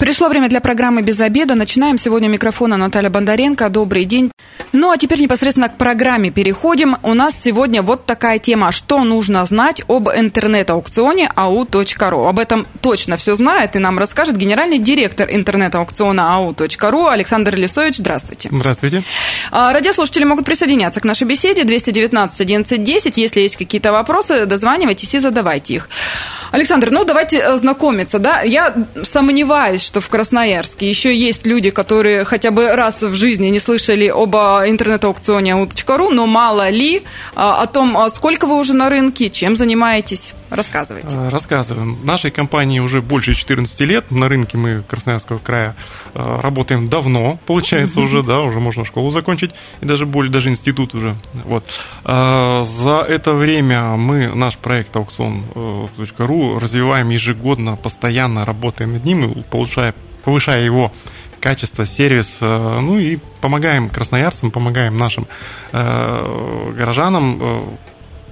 Пришло время для программы «Без обеда». Начинаем. Сегодня микрофона Наталья Бондаренко. Добрый день. Ну, а теперь непосредственно к программе переходим. У нас сегодня вот такая тема. Что нужно знать об интернет-аукционе au.ru? Об этом точно все знает и нам расскажет генеральный директор интернет-аукциона au.ru Александр Лисович. Здравствуйте. Здравствуйте. А, радиослушатели могут присоединяться к нашей беседе. 219 11 10. Если есть какие-то вопросы, дозванивайтесь и задавайте их. Александр, ну давайте э, знакомиться, да? Я сомневаюсь, что в Красноярске еще есть люди, которые хотя бы раз в жизни не слышали об а, интернет-аукционе .ру, но мало ли а, о том, а сколько вы уже на рынке, чем занимаетесь. Рассказывайте. Рассказываем. Нашей компании уже больше 14 лет. На рынке мы Красноярского края работаем давно, получается уже, да, уже можно школу закончить, и даже более, даже институт уже. Вот. За это время мы наш проект аукцион.ру развиваем ежегодно, постоянно работаем над ним повышая, повышая его качество, сервис, э, ну и помогаем красноярцам, помогаем нашим э, горожанам э,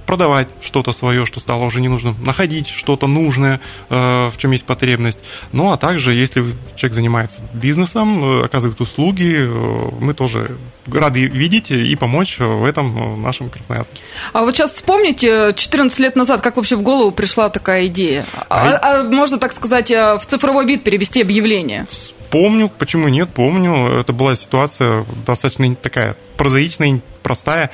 продавать что-то свое, что стало уже не нужным, находить что-то нужное, э, в чем есть потребность. Ну, а также, если человек занимается бизнесом, э, оказывает услуги, э, мы тоже рады видеть и помочь в этом нашим красноярцам. А вот сейчас вспомните, 14 лет назад, как вообще в голову пришла такая идея? А, а, а можно, так сказать, в цифровой вид перевести объявление? Помню, почему нет, помню. Это была ситуация достаточно такая прозаичная, простая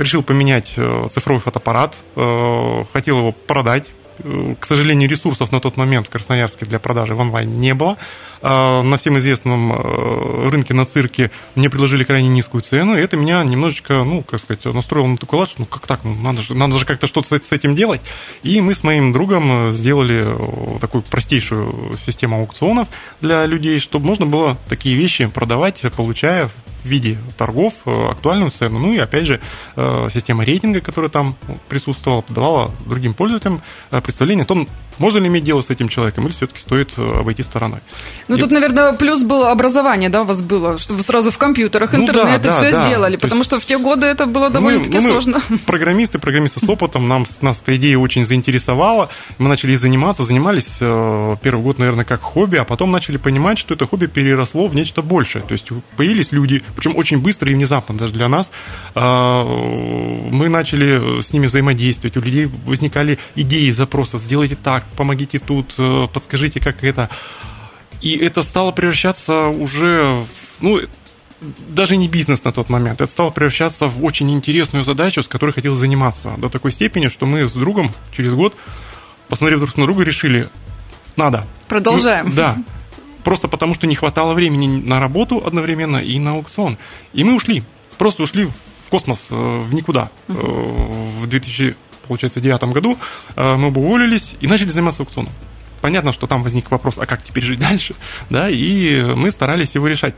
решил поменять э, цифровой фотоаппарат, э, хотел его продать. Э, к сожалению, ресурсов на тот момент в Красноярске для продажи в онлайн не было. На всем известном рынке на цирке мне предложили крайне низкую цену, и это меня немножечко, ну, как сказать, настроило на такой лад, что ну как так, ну, надо же, надо же как-то что-то с этим делать. И мы с моим другом сделали такую простейшую систему аукционов для людей, чтобы можно было такие вещи продавать, получая в виде торгов э, актуальную цену. Ну и опять же, э, система рейтинга, которая там присутствовала, давала другим пользователям э, представление о том, можно ли иметь дело с этим человеком, или все-таки стоит обойти стороной. Ну, и... тут, наверное, плюс было образование, да, у вас было, что вы сразу в компьютерах, ну, интернет да, и все да. сделали, То потому есть... что в те годы это было довольно-таки ну, сложно. Программисты, программисты с опытом, нам, нас эта идея очень заинтересовала, мы начали заниматься, занимались первый год, наверное, как хобби, а потом начали понимать, что это хобби переросло в нечто большее. То есть появились люди, причем очень быстро и внезапно даже для нас. А, мы начали с ними взаимодействовать, у людей возникали идеи, запросы, сделайте так, помогите тут, э, подскажите, как это. И это стало превращаться уже в, ну, даже не бизнес на тот момент, это стало превращаться в очень интересную задачу, с которой хотел заниматься. До такой степени, что мы с другом через год, посмотрев друг на друга, решили, надо. Продолжаем. Ну, да просто потому, что не хватало времени на работу одновременно и на аукцион. И мы ушли, просто ушли в космос, э, в никуда. Uh-huh. В 2009 году э, мы бы уволились и начали заниматься аукционом. Понятно, что там возник вопрос, а как теперь жить дальше, да, и мы старались его решать.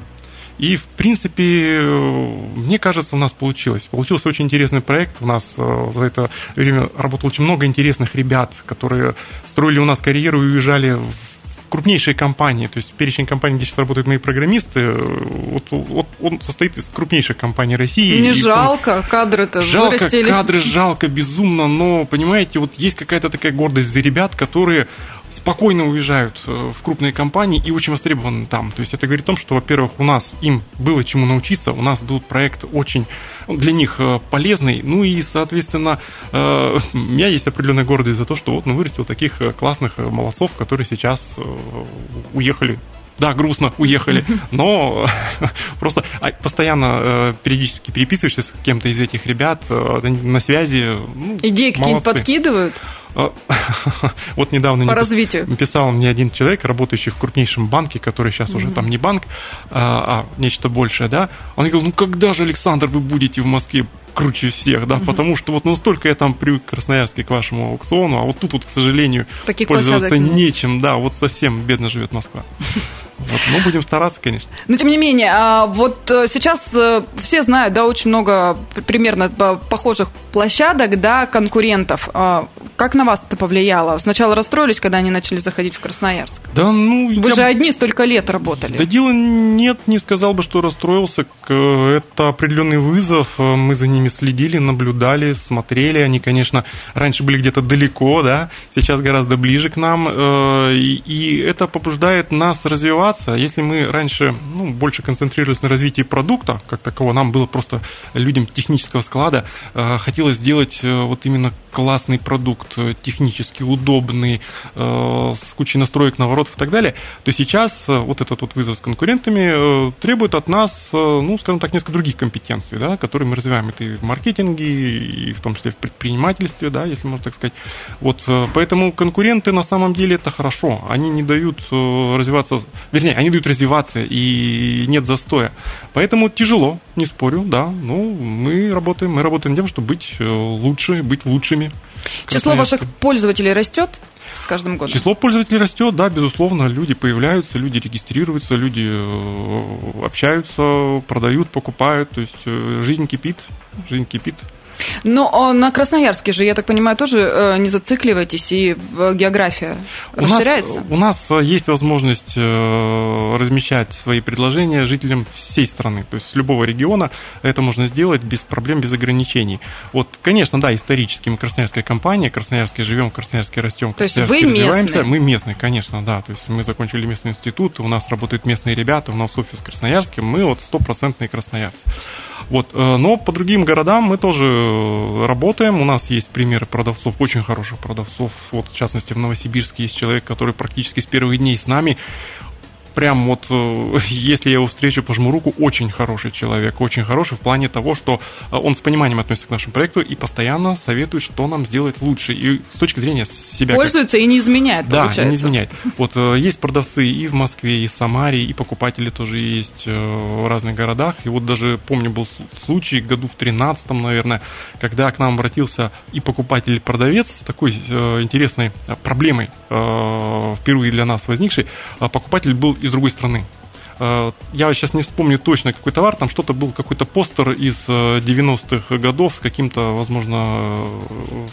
И, в принципе, мне кажется, у нас получилось. Получился очень интересный проект. У нас за это время работало очень много интересных ребят, которые строили у нас карьеру и уезжали в крупнейшие компании, то есть перечень компаний, где сейчас работают мои программисты, вот, вот он состоит из крупнейших компаний России. Не жалко, кадры-то Жалко, вырастили. кадры жалко, безумно, но, понимаете, вот есть какая-то такая гордость за ребят, которые спокойно уезжают э, в крупные компании и очень востребованы там. То есть это говорит о том, что, во-первых, у нас им было чему научиться, у нас был проект очень для них э, полезный, ну и, соответственно, э, у меня есть определенная гордость за то, что вот ну, вырастил таких классных молодцов, которые сейчас уехали да, грустно, уехали, но просто а, постоянно периодически переписываешься с кем-то из этих ребят на связи. Ну, Идеи какие-нибудь подкидывают? А, вот недавно По развитию. писал мне один человек, работающий в крупнейшем банке, который сейчас уже там не банк, а, а нечто большее, да. Он говорил, ну когда же, Александр, вы будете в Москве круче всех, да, потому что вот настолько я там привык к Красноярске к вашему аукциону, а вот тут вот, к сожалению, Таких пользоваться нечем, да, вот совсем бедно живет Москва. Вот, ну, будем стараться, конечно. Но, тем не менее, а, вот э, сейчас э, все знают, да, очень много примерно похожих площадок, да, конкурентов. А, как на вас это повлияло? Сначала расстроились, когда они начали заходить в Красноярск? Да, ну... Вы я... же одни столько лет работали. Да дело нет, не сказал бы, что расстроился. Это определенный вызов. Мы за ними следили, наблюдали, смотрели. Они, конечно, раньше были где-то далеко, да, сейчас гораздо ближе к нам. Э, и это побуждает нас развиваться. Если мы раньше ну, больше концентрировались на развитии продукта, как такового, нам было просто людям технического склада, э, хотелось сделать э, вот именно классный продукт, технически удобный, с кучей настроек, наворотов и так далее, то сейчас вот этот вот вызов с конкурентами требует от нас, ну, скажем так, несколько других компетенций, да, которые мы развиваем. Это и в маркетинге, и в том числе в предпринимательстве, да, если можно так сказать. Вот, поэтому конкуренты на самом деле это хорошо. Они не дают развиваться, вернее, они дают развиваться, и нет застоя. Поэтому тяжело, не спорю, да. Ну, мы работаем, мы работаем тем, чтобы быть э, лучше, быть лучшими. Число ваших пользователей растет? с каждым годом? Число пользователей растет, да, безусловно, люди появляются, люди регистрируются, люди э, общаются, продают, покупают, то есть э, жизнь кипит, жизнь кипит. Но а на Красноярске же, я так понимаю, тоже э, не зацикливаетесь, и география у расширяется? Нас, у нас э, есть возможность э, размещать свои предложения жителям всей страны, то есть любого региона это можно сделать без проблем, без ограничений. Вот, конечно, да, исторически мы красноярская компания, красноярске живем, красноярске растем, то есть вы развиваемся. Местные? Мы местные, конечно, да, то есть мы закончили местный институт, у нас работают местные ребята, у нас офис в Красноярске, мы вот стопроцентные красноярцы. Вот. Э, но по другим городам мы тоже э, работаем. У нас есть примеры продавцов, очень хороших продавцов. Вот, в частности, в Новосибирске есть человек, который практически с первых дней с нами прям вот, э, если я его встречу, пожму руку, очень хороший человек, очень хороший в плане того, что э, он с пониманием относится к нашему проекту и постоянно советует, что нам сделать лучше. И с точки зрения себя... Пользуется как... и не изменяет, да, получается. не изменяет. Вот э, есть продавцы и в Москве, и в Самаре, и покупатели тоже есть в разных городах. И вот даже, помню, был случай году в 13 наверное, когда к нам обратился и покупатель, и продавец с такой интересной проблемой, впервые для нас возникшей. Покупатель был из другой страны. Э, я сейчас не вспомню точно какой товар, там что-то был какой-то постер из 90-х э, годов с каким-то, возможно, э,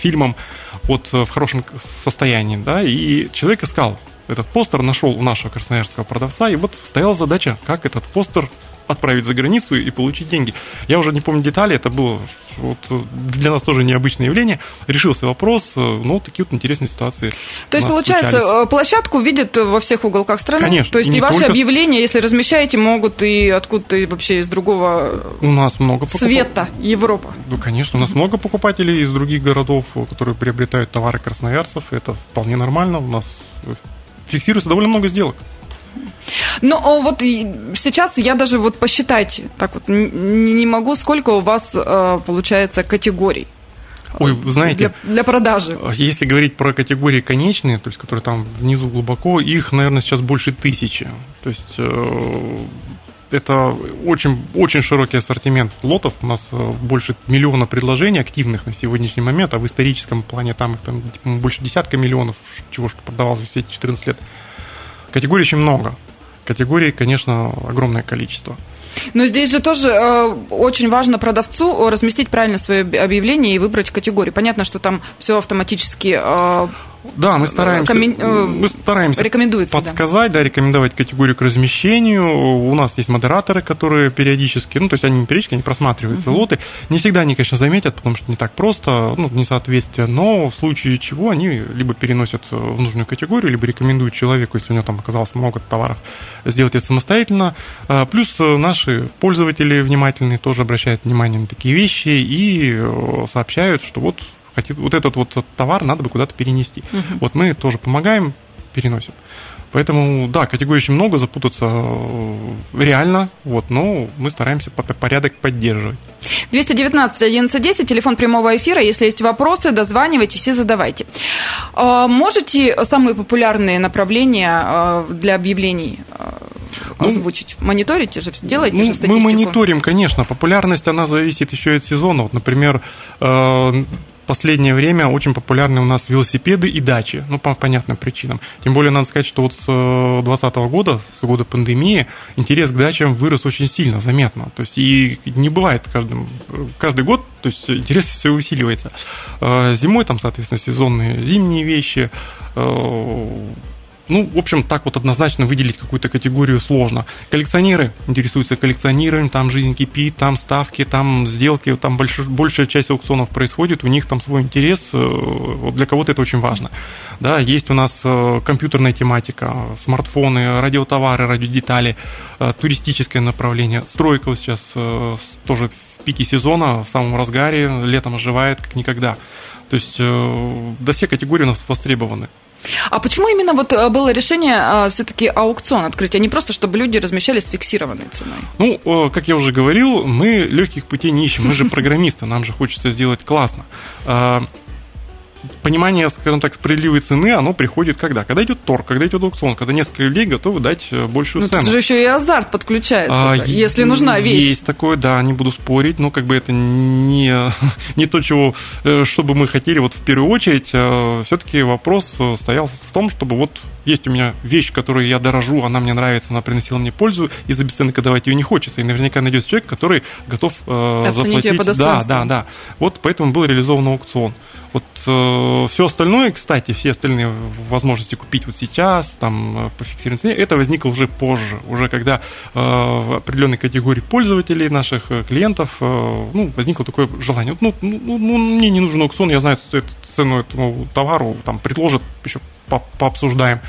фильмом вот в хорошем состоянии, да, и человек искал этот постер, нашел у нашего красноярского продавца, и вот стояла задача, как этот постер отправить за границу и получить деньги. Я уже не помню детали, это было вот для нас тоже необычное явление. Решился вопрос, ну, такие вот интересные ситуации. То есть, получается, случались. Э, площадку видят во всех уголках страны? Конечно. То есть, и, и ваши только... объявления, если размещаете, могут и откуда-то вообще из другого у нас много покуп... света Европа? Ну, конечно, у нас много покупателей из других городов, которые приобретают товары красноярцев. Это вполне нормально. У нас фиксируется довольно много сделок. Ну, вот сейчас я даже вот посчитать так вот не могу, сколько у вас э, получается категорий. Ой, знаете, для, для продажи. Если говорить про категории конечные, то есть которые там внизу глубоко, их, наверное, сейчас больше тысячи. То есть э, это очень, очень широкий ассортимент лотов. У нас э, больше миллиона предложений активных на сегодняшний момент, а в историческом плане там их там типа, больше десятка миллионов, чего что продавалось все эти 14 лет. Категорий очень много. Категорий, конечно, огромное количество. Но здесь же тоже э, очень важно продавцу разместить правильно свое объявление и выбрать категорию. Понятно, что там все автоматически э, да, мы стараемся, Коммен... Э, мы стараемся подсказать, да. да, рекомендовать категорию к размещению. У нас есть модераторы, которые периодически, ну, то есть они не периодически, они просматривают uh-huh. лоты. Не всегда они, конечно, заметят, потому что не так просто, ну, несоответствие, но в случае чего они либо переносят в нужную категорию, либо рекомендуют человеку, если у него там оказалось много товаров, сделать это самостоятельно. А, плюс наши пользователи внимательные тоже обращают внимание на такие вещи и э, сообщают, что вот вот этот вот товар надо бы куда-то перенести. Угу. Вот мы тоже помогаем, переносим. Поэтому, да, категорий очень много, запутаться э, реально, вот, но мы стараемся порядок поддерживать. 219 1110, телефон прямого эфира. Если есть вопросы, дозванивайтесь и задавайте. А, можете самые популярные направления а, для объявлений а, ну, озвучить? Мониторите же, делаете ну, же статистику? Мы мониторим, конечно. Популярность, она зависит еще от сезона. Вот, например, последнее время очень популярны у нас велосипеды и дачи, ну, по понятным причинам. Тем более, надо сказать, что вот с 2020 года, с года пандемии, интерес к дачам вырос очень сильно, заметно. То есть, и не бывает каждым, каждый год, то есть, интерес все усиливается. Зимой там, соответственно, сезонные зимние вещи, ну, в общем, так вот однозначно выделить какую-то категорию сложно. Коллекционеры интересуются коллекционированием, там жизнь кипит, там ставки, там сделки, там больш, большая часть аукционов происходит, у них там свой интерес, э, вот для кого-то это очень важно. Да, есть у нас э, компьютерная тематика, смартфоны, радиотовары, радиодетали, э, туристическое направление, стройка вот сейчас тоже в пике сезона, в самом разгаре, летом оживает как никогда. То есть, да все категории у нас востребованы. А почему именно вот э, было решение а, все-таки аукцион открыть, а не просто, чтобы люди размещались с фиксированной ценой? Ну, как я уже говорил, мы легких путей не ищем, мы же программисты, нам же хочется сделать классно. А, понимание, скажем так, справедливой цены, оно приходит когда? Когда идет торг, когда идет аукцион, когда несколько людей готовы дать э, большую ну, цену. Тут же еще и азарт подключается, а, если нужна вещь. Есть такое, да, не буду спорить, но как бы это не, не то, чего, э, что бы мы хотели вот в первую очередь. Э, Все-таки вопрос стоял в том, чтобы вот есть у меня вещь, которую я дорожу, она мне нравится, она приносила мне пользу, и за бесценок давать ее не хочется. И наверняка найдется человек, который готов э, заплатить. Ее по да, да, да. Вот поэтому был реализован аукцион. Вот э, все остальное, кстати, все остальные возможности купить вот сейчас, там, э, по фиксированной цене, это возникло уже позже, уже когда э, в определенной категории пользователей, наших э, клиентов, э, ну, возникло такое желание. Ну, ну, ну, ну, мне не нужен аукцион, я знаю эту цену этому товару, там, предложат, еще по пообсуждаем.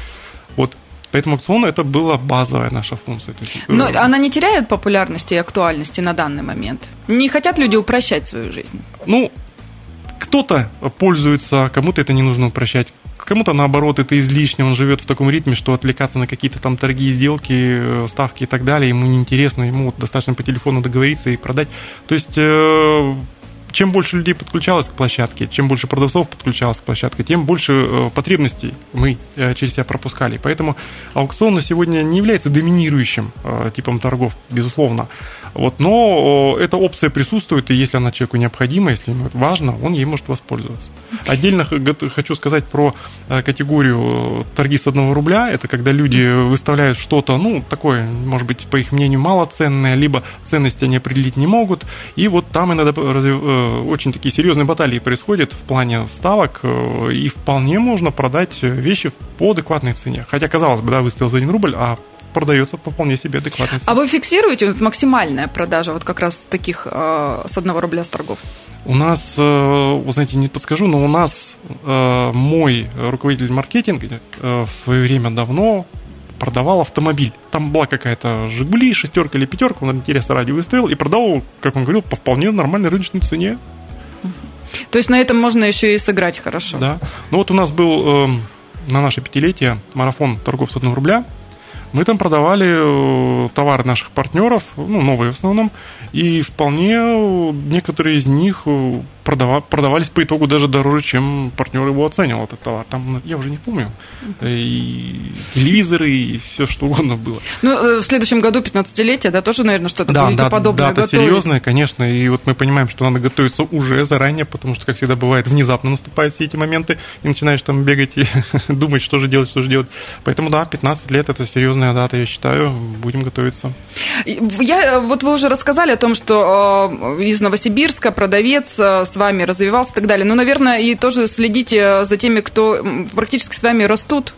Вот Поэтому аукцион это была базовая наша функция. Но э, она не теряет популярности и актуальности на данный момент? Не хотят люди упрощать свою жизнь? Ну, кто-то пользуется, кому-то это не нужно упрощать, кому-то наоборот это излишне, он живет в таком ритме, что отвлекаться на какие-то там торги, сделки, э, ставки и так далее, ему неинтересно, ему достаточно по телефону договориться и продать. То есть э, чем больше людей подключалось к площадке, чем больше продавцов подключалось к площадке, тем больше э, потребностей мы через себя пропускали. Поэтому аукцион на сегодня не является доминирующим типом торгов, безусловно. Вот, но эта опция присутствует, и если она человеку необходима, если ему это важно, он ей может воспользоваться. Отдельно хочу сказать про э, категорию торги с одного рубля. Это когда люди выставляют что-то, ну, такое, может быть, по их мнению, малоценное, либо ценности они определить не могут. И вот там иногда э, очень такие серьезные баталии происходят в плане ставок, э, и вполне можно продать вещи по адекватной цене. Хотя, казалось бы, да, выставил за 1 рубль, а продается по вполне себе адекватной А вы фиксируете вот максимальная продажа вот как раз таких э, с одного рубля с торгов? У нас, э, вы знаете, не подскажу, но у нас э, мой руководитель маркетинга э, в свое время давно продавал автомобиль. Там была какая-то «Жигули», шестерка или пятерка, он интереса ради выставил и продал, как он говорил, по вполне нормальной рыночной цене. То есть на этом можно еще и сыграть хорошо. Да. Ну вот у нас был э, на наше пятилетие марафон торгов с одного рубля – мы там продавали э, товары наших партнеров, ну, новые в основном, и вполне некоторые из них э, продавались по итогу даже дороже, чем партнер его оценивал этот товар. Там, я уже не помню, и телевизоры, и все что угодно было. Ну, э, в следующем году 15-летие, да, тоже, наверное, что-то да, да, подобное да, серьезное, конечно, и вот мы понимаем, что надо готовиться уже заранее, потому что, как всегда бывает, внезапно наступают все эти моменты, и начинаешь там бегать и думать, что же делать, что же делать. Поэтому, да, 15 лет – это серьезная дата, я считаю, будем готовиться. Я, вот вы уже рассказали о том, что э, из Новосибирска продавец э, с вами развивался и так далее. Ну, наверное, и тоже следите за теми, кто практически с вами растут.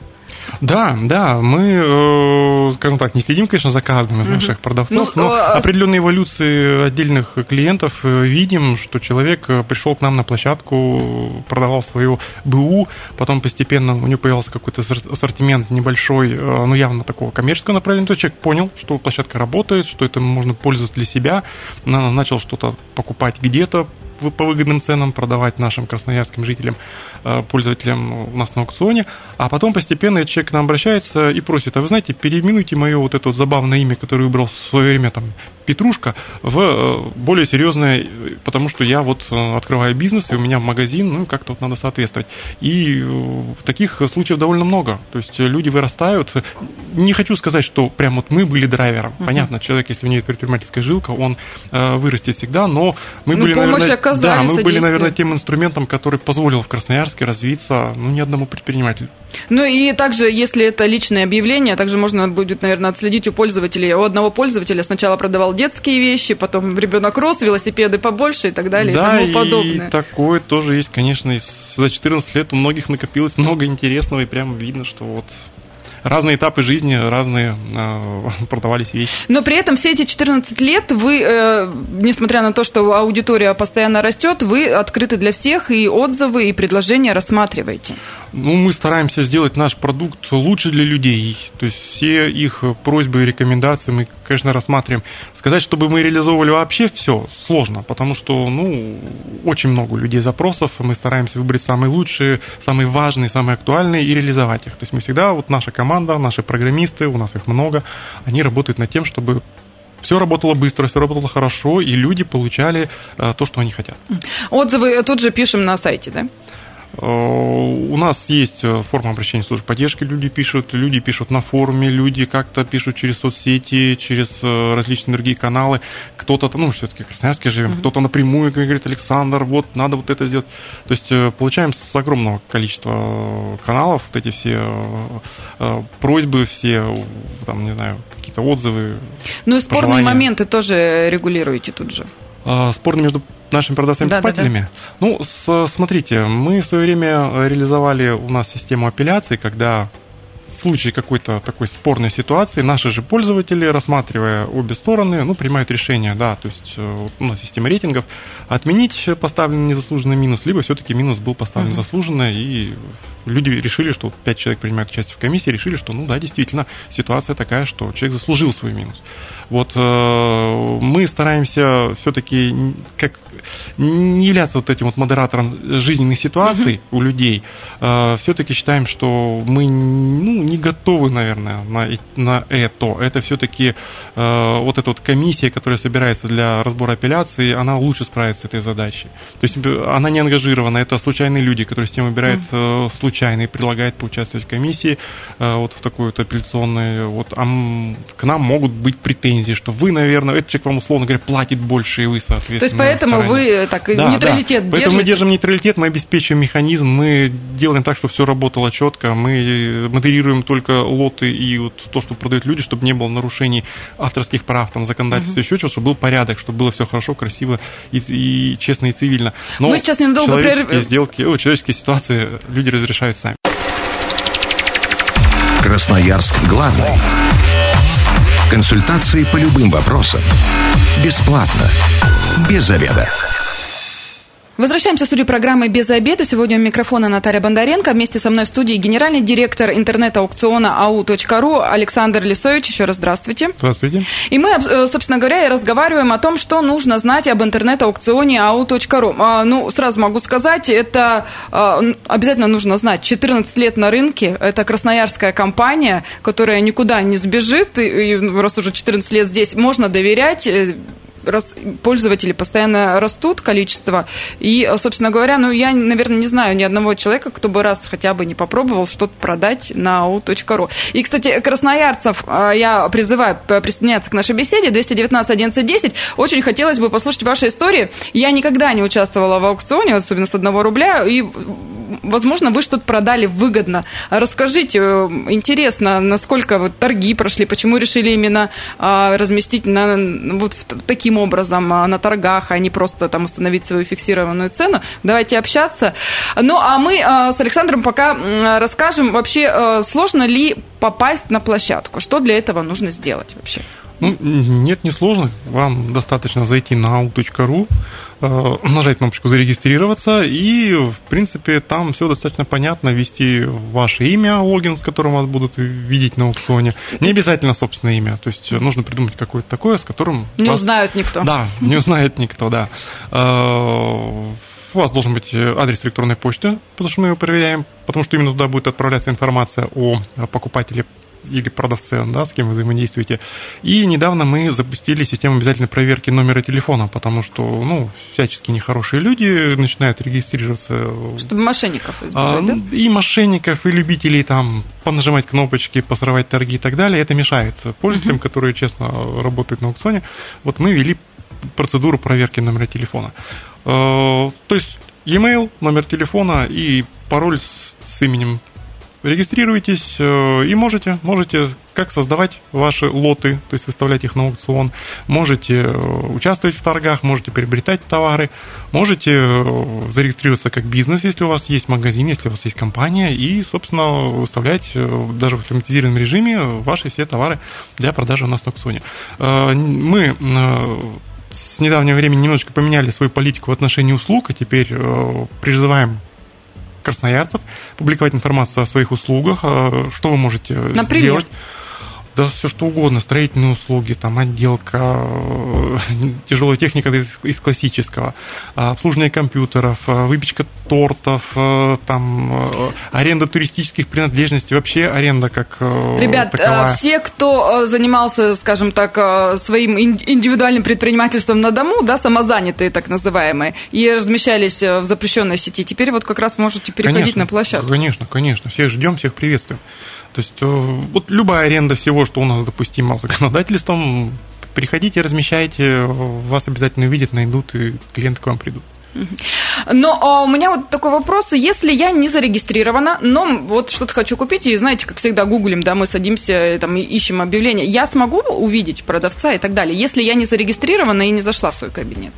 Да, да, мы, э, скажем так, не следим, конечно, за каждым из наших продавцов, ну, но а... определенные эволюции отдельных клиентов э, видим, что человек э, пришел к нам на площадку, продавал свою БУ, потом постепенно у него появился какой-то ассортимент небольшой, ну, явно такого коммерческого направления, то человек понял, что площадка работает, что это можно пользоваться для себя, начал что-то покупать где-то, по выгодным ценам продавать нашим красноярским жителям, пользователям у нас на аукционе, а потом постепенно человек к нам обращается и просит, а вы знаете, переименуйте мое вот это вот забавное имя, которое выбрал в свое время там петрушка в э, более серьезное, потому что я вот э, открываю бизнес, и у меня магазин, ну, как-то вот надо соответствовать. И э, таких случаев довольно много. То есть люди вырастают. Не хочу сказать, что прям вот мы были драйвером. Uh-huh. Понятно, человек, если у него есть предпринимательская жилка, он вырастет всегда, но мы ну, были, наверное, да, мы были, наверное, тем инструментом, который позволил в Красноярске развиться, ну, ни одному предпринимателю. Ну и также, если это личное объявление, также можно будет, наверное, отследить у пользователей. У одного пользователя сначала продавал детские вещи, потом ребенок рос, велосипеды побольше и так далее да, и тому подобное. И такое тоже есть, конечно, за 14 лет у многих накопилось много интересного, и прямо видно, что вот разные этапы жизни, разные э, продавались вещи. Но при этом все эти 14 лет вы, э, несмотря на то, что аудитория постоянно растет, вы открыты для всех, и отзывы, и предложения рассматриваете. Ну, мы стараемся сделать наш продукт лучше для людей. То есть все их просьбы и рекомендации мы, конечно, рассматриваем. Сказать, чтобы мы реализовывали вообще все, сложно, потому что, ну, очень много людей запросов, мы стараемся выбрать самые лучшие, самые важные, самые актуальные и реализовать их. То есть мы всегда, вот наша команда, наши программисты, у нас их много, они работают над тем, чтобы все работало быстро, все работало хорошо, и люди получали э, то, что они хотят. Отзывы тут же пишем на сайте, да? Э, у нас есть э, форма обращения службы поддержки, люди пишут, люди пишут на форуме, люди как-то пишут через соцсети, через э, различные другие каналы. Кто-то, ну, все-таки в Красноярске живем, mm-hmm. кто-то напрямую говорит, Александр, вот, надо вот это сделать. То есть получаем с огромного количества каналов вот эти все просьбы, все, там, не знаю, какие-то отзывы. Ну и спорные пожелания. моменты тоже регулируете тут же. Спорные между нашими продавцами-покупателями? Да, да, да. Ну, с, смотрите, мы в свое время реализовали у нас систему апелляции, когда случае какой-то такой спорной ситуации наши же пользователи, рассматривая обе стороны, ну, принимают решение, да, то есть э, у нас система рейтингов, отменить поставленный незаслуженный минус, либо все-таки минус был поставлен uh-huh. заслуженно, и люди решили, что пять человек принимают участие в комиссии, решили, что, ну да, действительно, ситуация такая, что человек заслужил свой минус. Вот э, мы стараемся все-таки как не являться вот этим вот модератором жизненных ситуаций у людей. Э, все-таки считаем, что мы ну, не готовы, наверное, на, на это. Это все-таки э, вот эта вот комиссия, которая собирается для разбора апелляции, она лучше справится с этой задачей. То есть она не ангажирована, это случайные люди, которые с тем выбирают э, случайно и предлагают поучаствовать в комиссии э, вот в такой вот апелляционной. Вот, а к нам могут быть претензии что вы, наверное, этот человек вам, условно говоря, платит больше, и вы, соответственно... То есть поэтому вы э, так да, нейтралитет да. Поэтому мы держим нейтралитет, мы обеспечиваем механизм, мы делаем так, чтобы все работало четко, мы модерируем только лоты и вот то, что продают люди, чтобы не было нарушений авторских прав, там, законодательства, угу. еще чего, чтобы был порядок, чтобы было все хорошо, красиво и, и честно и цивильно. Но мы сейчас ненадолго человеческие прерв... сделки, о, человеческие ситуации люди разрешают сами. Красноярск главный. Консультации по любым вопросам. Бесплатно. Без заведа. Возвращаемся в студию программы «Без обеда». Сегодня у микрофона Наталья Бондаренко. Вместе со мной в студии генеральный директор интернет-аукциона ау.ру Александр Лисович. Еще раз здравствуйте. Здравствуйте. И мы, э, собственно говоря, разговариваем о том, что нужно знать об интернет-аукционе ау.ру. А, ну, сразу могу сказать, это а, обязательно нужно знать. 14 лет на рынке. Это красноярская компания, которая никуда не сбежит. И раз уже 14 лет здесь, можно доверять э, пользователи постоянно растут, количество. И, собственно говоря, ну, я, наверное, не знаю ни одного человека, кто бы раз хотя бы не попробовал что-то продать на au.ru. И, кстати, красноярцев а, я призываю присоединяться к нашей беседе. 219 11 10. Очень хотелось бы послушать ваши истории. Я никогда не участвовала в аукционе, особенно с одного рубля, и возможно, вы что-то продали выгодно. Расскажите, э, интересно, насколько вот торги прошли, почему решили именно а, разместить на, вот таким образом а, на торгах, а не просто там установить свою фиксированную цену. Давайте общаться. Ну, а мы а, с Александром пока расскажем вообще, э, сложно ли попасть на площадку, что для этого нужно сделать вообще? Ну, нет, не сложно. Вам достаточно зайти на au.ru, э, нажать кнопочку «Зарегистрироваться», и, в принципе, там все достаточно понятно, ввести ваше имя, логин, с которым вас будут видеть на аукционе. Не обязательно собственное имя, то есть нужно придумать какое-то такое, с которым... Не вас... узнает никто. Да, не узнает никто, да. Э, у вас должен быть адрес электронной почты, потому что мы его проверяем, потому что именно туда будет отправляться информация о покупателе или продавце, да, с кем вы взаимодействуете. И недавно мы запустили систему обязательной проверки номера телефона, потому что, ну, всячески нехорошие люди начинают регистрироваться. Чтобы мошенников избежать, а, да? И мошенников, и любителей там понажимать кнопочки, посрывать торги и так далее. Это мешает пользователям, uh-huh. которые честно работают на аукционе. Вот мы вели процедуру проверки номера телефона. Э, то есть e-mail, номер телефона и пароль с, с именем регистрируйтесь э, и можете, можете как создавать ваши лоты, то есть выставлять их на аукцион, можете э, участвовать в торгах, можете приобретать товары, можете э, зарегистрироваться как бизнес, если у вас есть магазин, если у вас есть компания, и, собственно, выставлять даже в автоматизированном режиме ваши все товары для продажи у нас на аукционе. Мы с недавнего времени немножечко поменяли свою политику в отношении услуг, и теперь призываем красноярцев, публиковать информацию о своих услугах, э, что вы можете Например? сделать да все что угодно, строительные услуги, там отделка, э, тяжелая техника из, из классического, обслуживание компьютеров, э, выпечка тортов, э, там аренда туристических принадлежностей, вообще аренда как Ребят, таковая. все, кто занимался, скажем так, своим индивидуальным предпринимательством на дому, да, самозанятые так называемые, и размещались в запрещенной сети, теперь вот как раз можете переходить конечно, на площадку. Конечно, конечно, всех ждем, всех приветствуем. То есть э, вот любая аренда всего, что у нас допустимо законодательством, приходите, размещайте, вас обязательно увидят, найдут, и клиенты к вам придут. Но а, у меня вот такой вопрос. Если я не зарегистрирована, но вот что-то хочу купить, и знаете, как всегда, гуглим, да, мы садимся, там, ищем объявление, я смогу увидеть продавца и так далее, если я не зарегистрирована и не зашла в свой кабинет?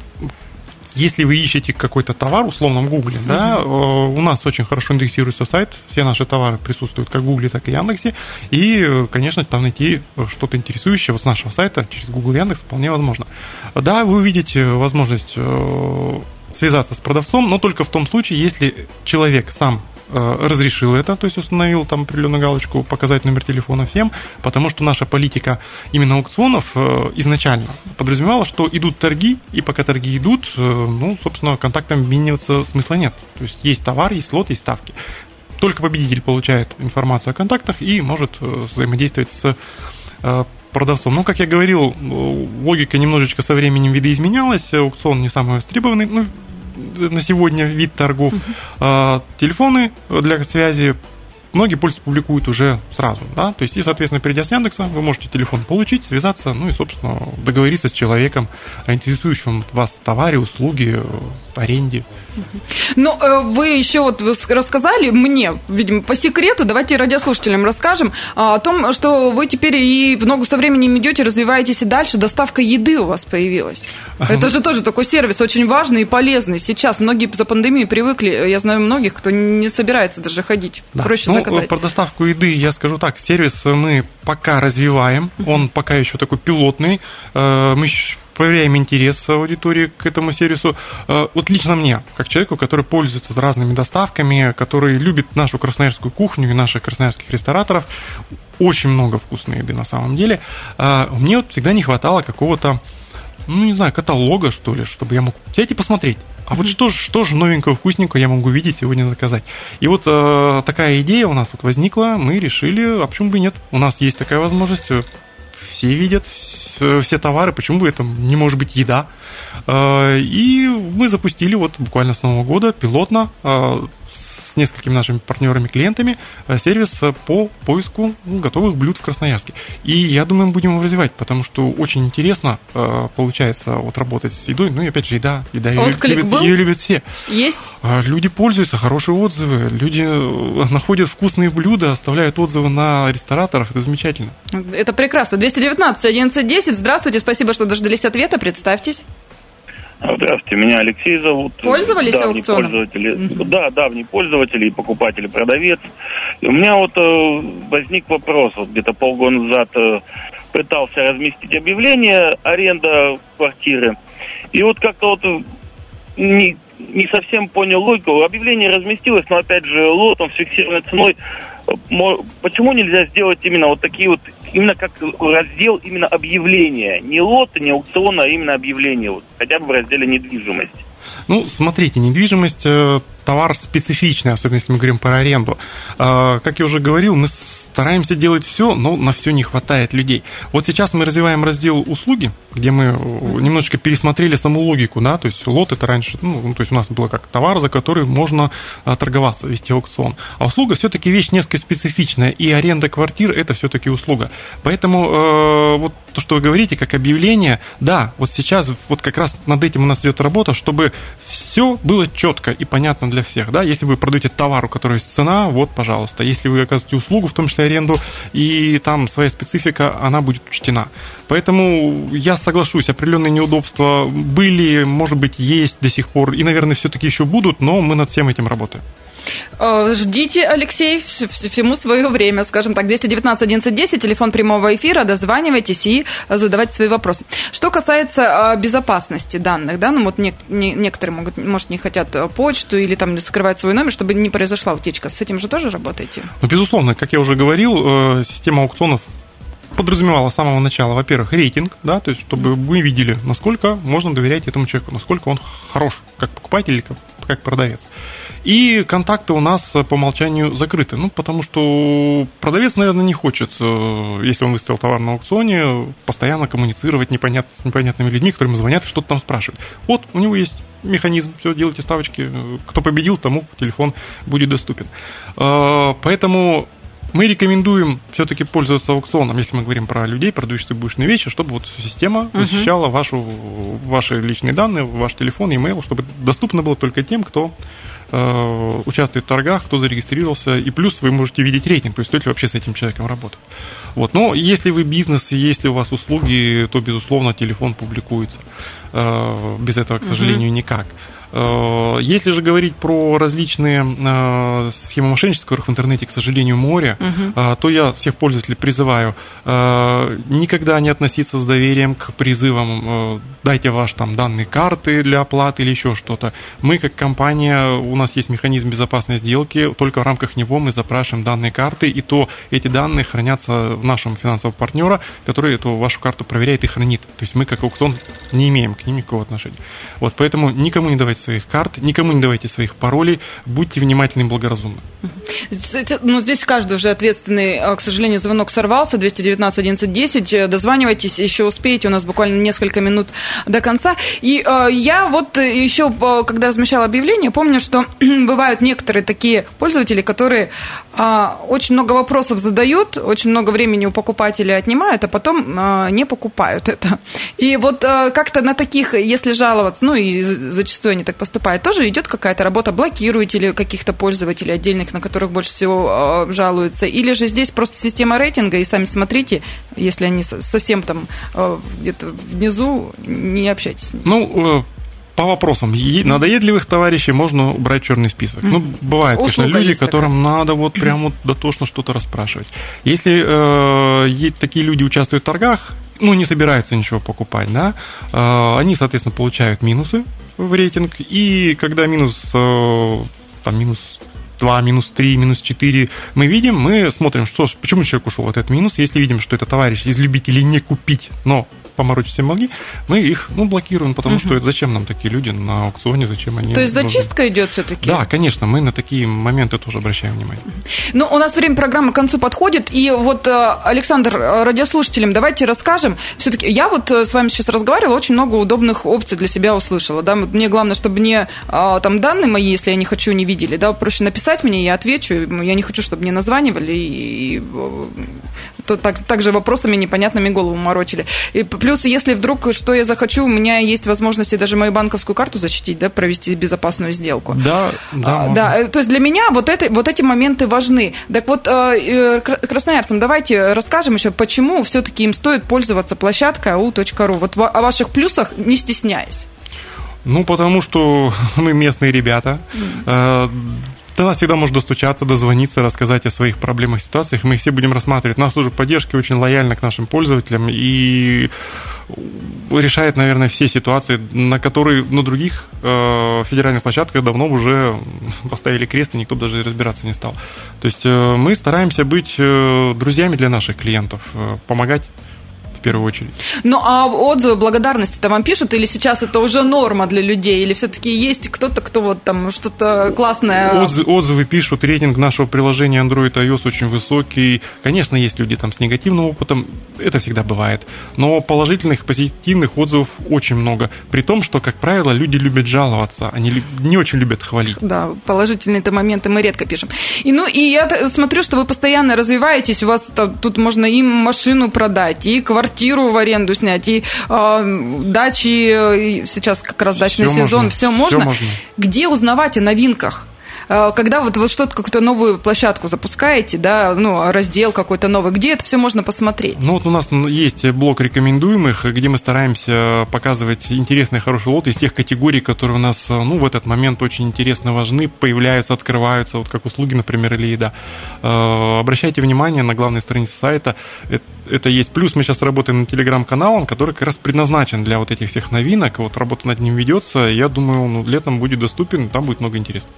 Если вы ищете какой-то товар, условно в Гугле, uh-huh. да, у нас очень хорошо индексируется сайт, все наши товары присутствуют как в Гугле, так и Яндексе, и, конечно, там найти что-то интересующее вот с нашего сайта через Google Яндекс вполне возможно. Да, вы увидите возможность э, связаться с продавцом, но только в том случае, если человек сам Э, разрешил это, то есть установил там определенную галочку показать номер телефона всем, потому что наша политика именно аукционов э, изначально подразумевала, что идут торги, и пока торги идут, э, ну, собственно, контактом обмениваться смысла нет. То есть есть товар, есть лот, есть ставки. Только победитель получает информацию о контактах и может взаимодействовать с продавцом. Ну, как я говорил, логика немножечко со временем видоизменялась, аукцион не самый востребованный, ну, на сегодня вид торгов. А, телефоны для связи многие пользователи публикуют уже сразу, да, то есть, и, соответственно, перейдя с Яндекса, вы можете телефон получить, связаться, ну и, собственно, договориться с человеком, интересующим вас товаре, услуги, аренде. Ну, э, вы еще вот рассказали мне, видимо, по секрету, давайте радиослушателям расскажем а, о том, что вы теперь и в ногу со временем идете, развиваетесь и дальше, доставка еды у вас появилась. Это же тоже такой сервис очень важный и полезный. Сейчас многие за пандемию привыкли, я знаю многих, кто не собирается даже ходить, да. проще ну, заказать. Про доставку еды я скажу так, сервис мы пока развиваем, он пока еще такой пилотный, э, мы проверяем интерес аудитории к этому сервису. Э, вот лично мне, как человеку, который пользуется разными доставками, который любит нашу красноярскую кухню и наших красноярских рестораторов, очень много вкусной еды на самом деле, э, мне вот всегда не хватало какого-то ну, не знаю, каталога, что ли, чтобы я мог взять и посмотреть. А вот что, что же новенького, вкусненького я могу видеть сегодня заказать? И вот э, такая идея у нас вот возникла, мы решили, а почему бы и нет? У нас есть такая возможность, все видят, все товары, почему бы это не может быть еда. Э, и мы запустили вот буквально с Нового года пилотно э, с несколькими нашими партнерами-клиентами э, сервис по поиску ну, готовых блюд в Красноярске. И я думаю, мы будем его развивать, потому что очень интересно э, получается вот работать с едой. Ну и опять же, еда. еда Отклик любят, был? Ее любят все. Есть? А, люди пользуются, хорошие отзывы. Люди э, находят вкусные блюда, оставляют отзывы на рестораторов. Это замечательно. Это прекрасно. 219 11 10. Здравствуйте, спасибо, что дождались ответа. Представьтесь. Здравствуйте, меня Алексей зовут. Пользовались давний аукционом? Пользователи, mm-hmm. Да, давний пользователь и покупатель, и продавец. И у меня вот э, возник вопрос, вот где-то полгода назад э, пытался разместить объявление аренда квартиры. И вот как-то вот э, не, не совсем понял логику. Объявление разместилось, но опять же лотом с фиксированной ценой. Почему нельзя сделать именно вот такие вот, именно как раздел именно объявления? Не лот, не аукцион, а именно объявление, вот, хотя бы в разделе недвижимость. Ну, смотрите, недвижимость э, товар специфичный, особенно если мы говорим про аренду. Э, как я уже говорил, мы стараемся делать все, но на все не хватает людей. Вот сейчас мы развиваем раздел услуги, где мы немножечко пересмотрели саму логику, да, то есть лот это раньше, ну, то есть у нас было как товар, за который можно а, торговаться, вести аукцион. А услуга все-таки вещь несколько специфичная, и аренда квартир это все-таки услуга. Поэтому э, вот то, что вы говорите, как объявление, да, вот сейчас вот как раз над этим у нас идет работа, чтобы все было четко и понятно для всех, да, если вы продаете товар, у которого есть цена, вот, пожалуйста, если вы оказываете услугу, в том числе аренду, и там своя специфика, она будет учтена. Поэтому я соглашусь, определенные неудобства были, может быть, есть до сих пор, и, наверное, все-таки еще будут, но мы над всем этим работаем. Э, ждите, Алексей, всему свое время, скажем так. 219 1110, телефон прямого эфира, дозванивайтесь и задавайте свои вопросы. Что касается э, безопасности данных, да, ну вот не, не, некоторые могут, может, не хотят э, почту или там скрывать свой номер, чтобы не произошла утечка. С этим же тоже работаете? Ну, безусловно, как я уже говорил, система аукционов подразумевала с самого начала, во-первых, рейтинг, да, то есть чтобы мы видели, насколько можно доверять этому человеку, насколько он хорош, как покупатель или как, как продавец. И контакты у нас по умолчанию закрыты. Ну, потому что продавец, наверное, не хочет, э, если он выставил товар на аукционе, постоянно коммуницировать непонят, с непонятными людьми, которым звонят и что-то там спрашивают. Вот, у него есть механизм, все, делайте ставочки, кто победил, тому телефон будет доступен. Э, поэтому мы рекомендуем все-таки пользоваться аукционом, если мы говорим про людей, продающих бушные вещи, чтобы вот система защищала вашу, ваши личные данные, ваш телефон, e-mail, чтобы доступно было только тем, кто э, участвует в торгах, кто зарегистрировался, и плюс вы можете видеть рейтинг, то есть стоит ли вообще с этим человеком работать. Вот. Но если вы бизнес, если у вас услуги, то, безусловно, телефон публикуется. Э, без этого, к сожалению, угу. никак. Э, если же говорить про различные э, схемы мошенничества, которых в интернете, к сожалению, море, угу. то я всех пользователей призываю никогда не относиться с доверием к призывам «дайте ваш там данные карты для оплаты» или еще что-то. Мы, как компания, у нас есть механизм безопасной сделки, только в рамках него мы запрашиваем данные карты, и то эти данные хранятся в нашем финансовом партнера, который эту вашу карту проверяет и хранит. То есть мы, как аукцион, не имеем к ним никакого отношения. Вот, поэтому никому не давайте своих карт, никому не давайте своих паролей, будьте внимательны и благоразумны. Ну, здесь каждый уже ответственный, а, к сожалению, звонок сорвался, 219 1110, дозванивайтесь, еще успеете, у нас буквально несколько минут до конца. И э, я вот еще, когда размещала объявление, помню, что бывают некоторые такие пользователи, которые э, очень много вопросов задают, очень много времени у покупателя отнимают, а потом э, не покупают это. И вот э, как-то на таких, если жаловаться, ну и зачастую они так поступают, тоже идет какая-то работа, блокируете ли каких-то пользователей отдельных, на которых больше всего э, жалуются, или же здесь просто система рейтинга, и сами смотрите, если они совсем там э, где-то внизу, не общайтесь с ними. Ну, э, по вопросам надоедливых товарищей можно убрать черный список. Ну, бывают, конечно, люди, которым такая. надо вот прям вот дотошно что-то расспрашивать. Если э, такие люди участвуют в торгах, ну, не собираются ничего покупать, да, э, они, соответственно, получают минусы в рейтинг, и когда минус, э, там, минус 2, минус 3, минус 4 мы видим, мы смотрим, что почему человек ушел в этот минус, если видим, что это товарищ из любителей не купить, но поморочить все мозги, мы их ну, блокируем, потому угу. что зачем нам такие люди на аукционе, зачем они... То есть нужны? зачистка идет все-таки? Да, конечно, мы на такие моменты тоже обращаем внимание. Ну, у нас время программы к концу подходит, и вот, э, Александр, э, радиослушателям давайте расскажем. Все-таки я вот э, с вами сейчас разговаривала, очень много удобных опций для себя услышала. Да? Мне главное, чтобы мне там данные мои, если я не хочу, не видели. Да? Проще написать мне, я отвечу. Я не хочу, чтобы мне названивали и то, так, также вопросами непонятными голову морочили. И Плюс, если вдруг что я захочу, у меня есть возможности даже мою банковскую карту защитить, да, провести безопасную сделку. Да, да. А, да, э, то есть для меня вот, это, вот эти моменты важны. Так вот, э, э, красноярцам давайте расскажем еще, почему все-таки им стоит пользоваться площадкой au.ru. Вот о ваших плюсах не стесняясь. Ну, потому что мы местные ребята. Mm. До нас всегда можно достучаться, дозвониться, рассказать о своих проблемах, ситуациях. Мы их все будем рассматривать. У нас служба поддержки очень лояльна к нашим пользователям и решает, наверное, все ситуации, на которые на других э, федеральных площадках давно уже поставили крест, и никто даже разбираться не стал. То есть э, мы стараемся быть э, друзьями для наших клиентов, э, помогать первую очередь. Ну, а отзывы благодарности-то вам пишут, или сейчас это уже норма для людей, или все-таки есть кто-то, кто вот там что-то классное... Отзывы, отзывы пишут, рейтинг нашего приложения Android iOS очень высокий. Конечно, есть люди там с негативным опытом, это всегда бывает. Но положительных, позитивных отзывов очень много. При том, что, как правило, люди любят жаловаться, они не очень любят хвалить. Да, положительные-то моменты мы редко пишем. И, ну, и я смотрю, что вы постоянно развиваетесь, у вас там, тут можно и машину продать, и квартиру в аренду снять, и э, дачи, сейчас как раз дачный все сезон, можно. все можно. Все можно. Где узнавать о новинках? А, когда вот вы что-то, какую-то новую площадку запускаете, да, ну, раздел какой-то новый, где это все можно посмотреть? Ну, вот у нас есть блок рекомендуемых, где мы стараемся показывать интересные, хорошие лоты из тех категорий, которые у нас, ну, в этот момент очень интересно важны, появляются, открываются, вот как услуги, например, или еда. А, обращайте внимание на главной странице сайта, это есть. Плюс мы сейчас работаем над телеграм-каналом, который как раз предназначен для вот этих всех новинок. Вот работа над ним ведется. Я думаю, ну, летом будет доступен, там будет много интересного.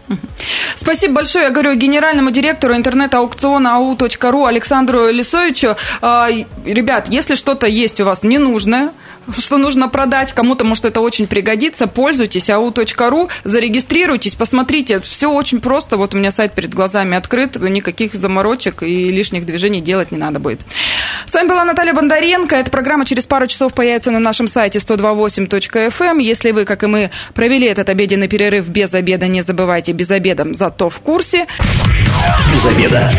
Спасибо большое. Я говорю генеральному директору интернет-аукциона au.ru Александру Лисовичу. А, ребят, если что-то есть у вас ненужное, что нужно продать, кому-то, может, это очень пригодится, пользуйтесь au.ru, зарегистрируйтесь, посмотрите, все очень просто, вот у меня сайт перед глазами открыт, никаких заморочек и лишних движений делать не надо будет. С вами была Наталья Бондаренко, эта программа через пару часов появится на нашем сайте 128.fm, эм. если вы, как и мы, провели этот обеденный перерыв без обеда, не забывайте, без обеда, зато в курсе. Без обеда.